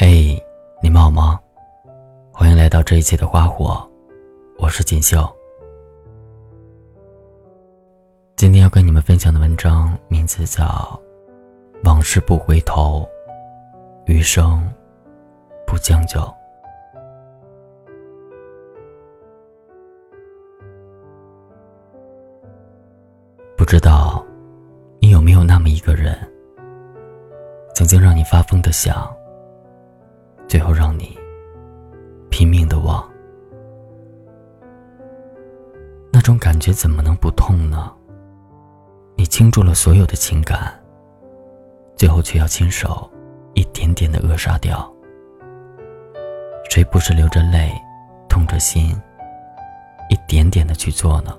嘿，你们好吗？欢迎来到这一期的花火，我是锦绣。今天要跟你们分享的文章名字叫《往事不回头，余生不将就》。不知道你有没有那么一个人，曾经让你发疯的想。最后让你拼命的忘，那种感觉怎么能不痛呢？你倾注了所有的情感，最后却要亲手一点点的扼杀掉。谁不是流着泪，痛着心，一点点的去做呢？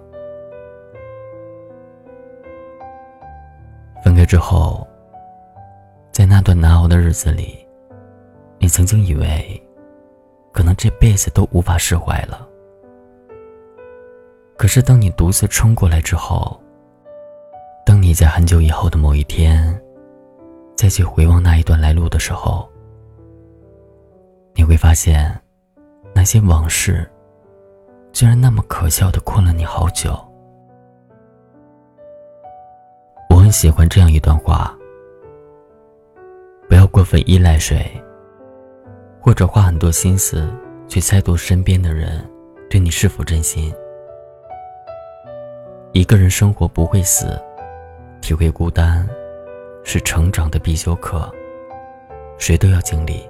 分开之后，在那段难熬的日子里。你曾经以为，可能这辈子都无法释怀了。可是，当你独自冲过来之后，当你在很久以后的某一天，再去回望那一段来路的时候，你会发现，那些往事，居然那么可笑的困了你好久。我很喜欢这样一段话：不要过分依赖谁。或者花很多心思去猜度身边的人对你是否真心。一个人生活不会死，体会孤单是成长的必修课，谁都要经历。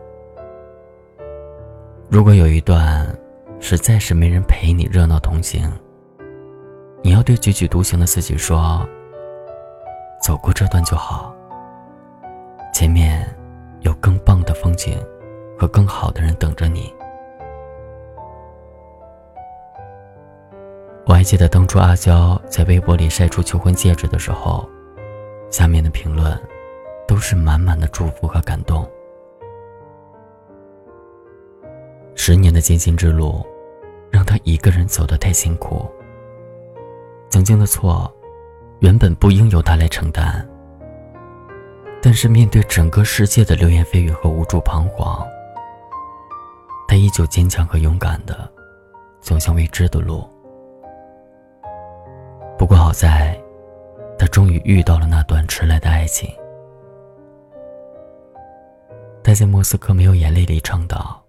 如果有一段实在是没人陪你热闹同行，你要对踽踽独行的自己说：“走过这段就好，前面有更棒的风景。”和更好的人等着你。我还记得当初阿娇在微博里晒出求婚戒指的时候，下面的评论都是满满的祝福和感动。十年的艰辛之路，让她一个人走得太辛苦。曾经的错，原本不应由她来承担。但是面对整个世界的流言蜚语和无助彷徨。依旧坚强和勇敢的走向未知的路。不过好在，他终于遇到了那段迟来的爱情。他在莫斯科没有眼泪里唱道：“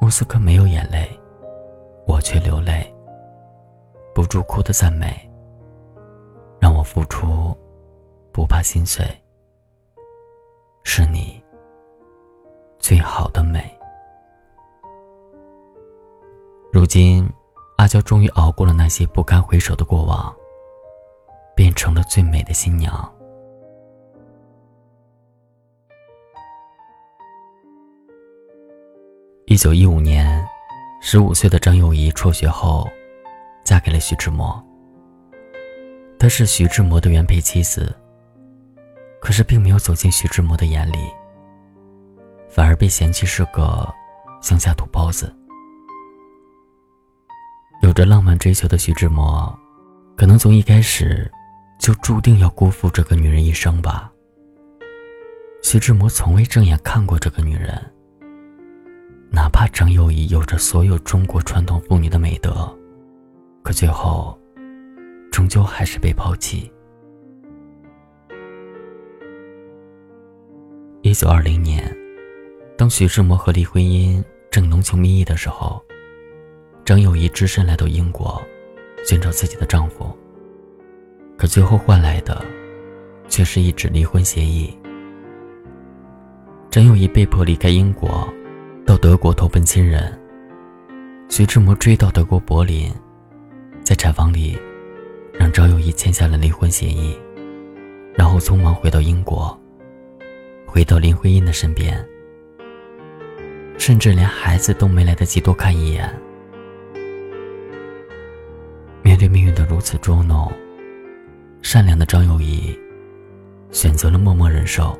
莫斯科没有眼泪，我却流泪。不住哭的赞美，让我付出，不怕心碎。是你最好的美。”如今，阿娇终于熬过了那些不堪回首的过往，变成了最美的新娘。一九一五年，十五岁的张幼仪辍学后，嫁给了徐志摩。她是徐志摩的原配妻子，可是并没有走进徐志摩的眼里，反而被嫌弃是个乡下土包子。这浪漫追求的徐志摩，可能从一开始就注定要辜负这个女人一生吧。徐志摩从未正眼看过这个女人，哪怕张幼仪有着所有中国传统妇女的美德，可最后终究还是被抛弃。一九二零年，当徐志摩和李徽因正浓情蜜意的时候。张幼仪只身来到英国，寻找自己的丈夫。可最后换来的，却是一纸离婚协议。张幼仪被迫离开英国，到德国投奔亲人。徐志摩追到德国柏林，在产房里，让张幼仪签下了离婚协议，然后匆忙回到英国，回到林徽因的身边，甚至连孩子都没来得及多看一眼。对命运的如此捉弄，善良的张幼仪选择了默默忍受。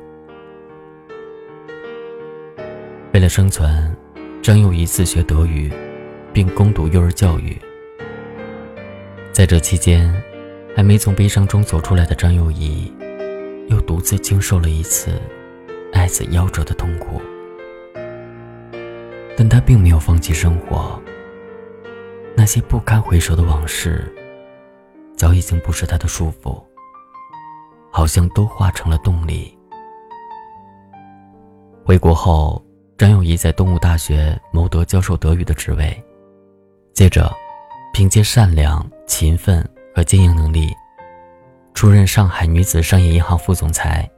为了生存，张幼仪自学德语，并攻读幼儿教育。在这期间，还没从悲伤中走出来的张幼仪，又独自经受了一次爱子夭折的痛苦。但他并没有放弃生活。那些不堪回首的往事，早已经不是他的束缚，好像都化成了动力。回国后，张幼仪在东吴大学谋得教授德语的职位，接着，凭借善良、勤奋和经营能力，出任上海女子商业银行副总裁，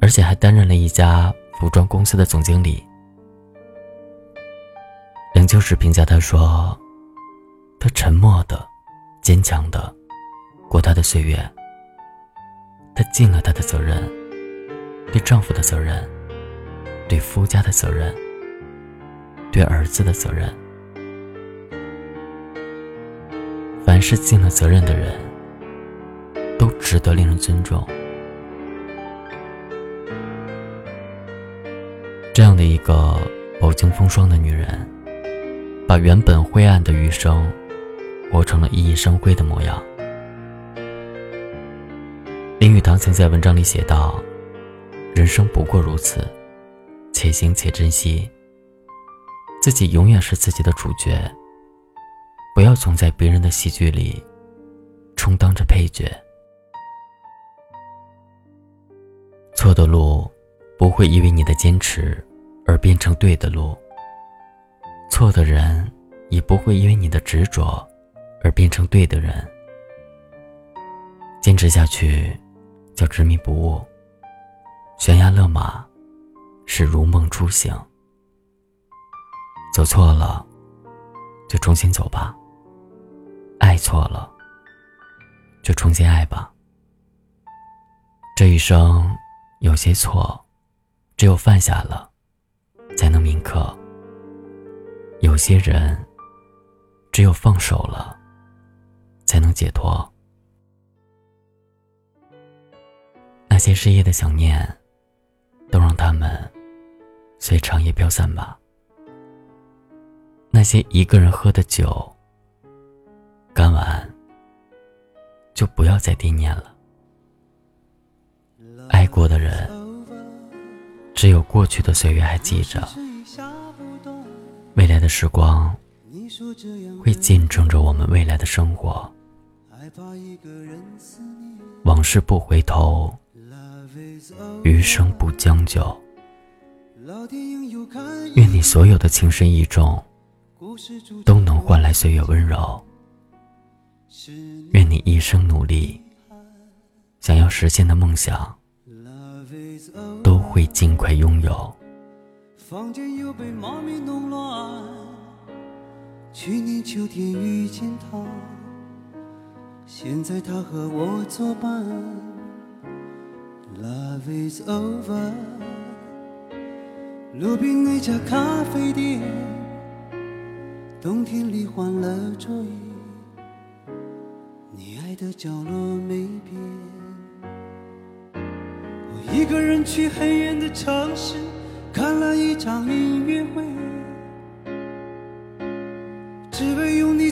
而且还担任了一家服装公司的总经理。梁秋实评价他说。她沉默的、坚强的过她的岁月。她尽了她的责任，对丈夫的责任，对夫家的责任，对儿子的责任。凡是尽了责任的人，都值得令人尊重。这样的一个饱经风霜的女人，把原本灰暗的余生。活成了熠熠生辉的模样。林语堂曾在文章里写道：“人生不过如此，且行且珍惜。自己永远是自己的主角，不要总在别人的戏剧里充当着配角。错的路不会因为你的坚持而变成对的路，错的人也不会因为你的执着。”而变成对的人，坚持下去叫执迷不悟；悬崖勒马是如梦初醒。走错了就重新走吧，爱错了就重新爱吧。这一生有些错，只有犯下了才能铭刻；有些人只有放手了。才能解脱。那些失业的想念，都让他们随长夜飘散吧。那些一个人喝的酒，干完就不要再惦念了。爱过的人，只有过去的岁月还记着，未来的时光会见证着我们未来的生活。往事不回头，余生不将就。愿你所有的情深意重，都能换来岁月温柔。愿你一生努力，想要实现的梦想，都会尽快拥有。去年秋天遇见他。现在他和我作伴，Love is over。路边那家咖啡店，冬天里换了桌椅，你爱的角落没变。我一个人去很远的城市，看了一场音乐会，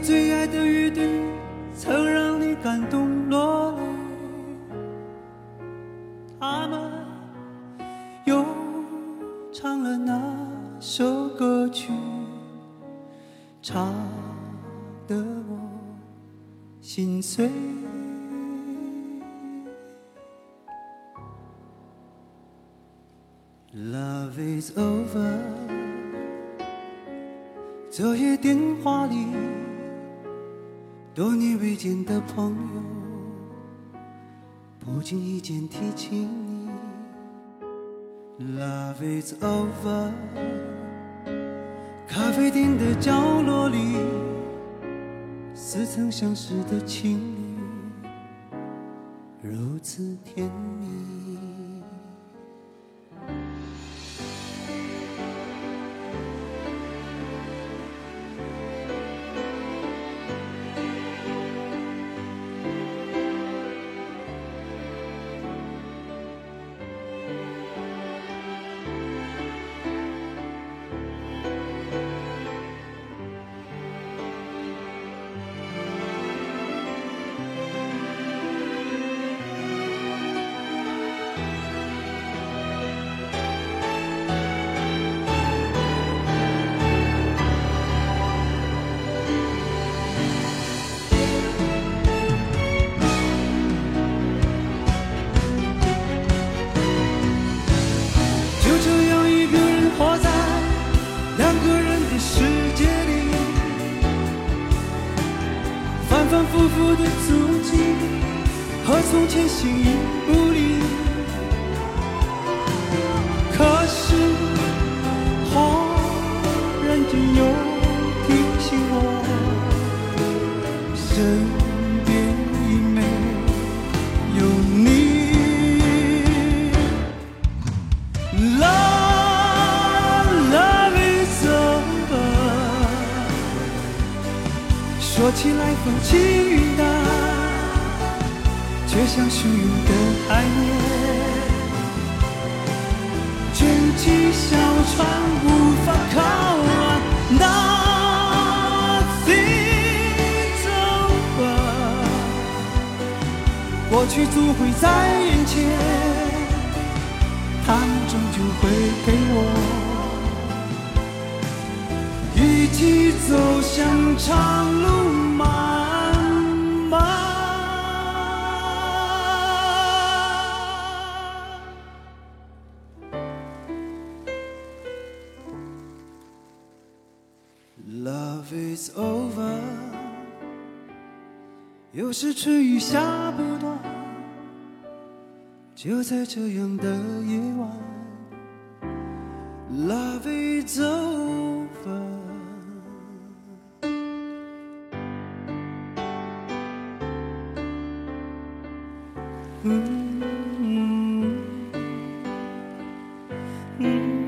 最爱的乐队，曾让你。感动落泪，他们又唱了那首歌曲，唱得我心碎。Love is over，昨夜电话里。多年未见的朋友，不经意间提起你。Love is over，咖啡店的角落里，似曾相识的情侣，如此甜蜜。说起来风轻云淡，却像汹涌的海面。卷起小船无法靠岸，Nothing's over。过去总会在眼前，他们终究会陪我一起走向长路漫漫。Love is over，有时春雨下不断，就在这样的夜晚。Love is over。Mm-hmm.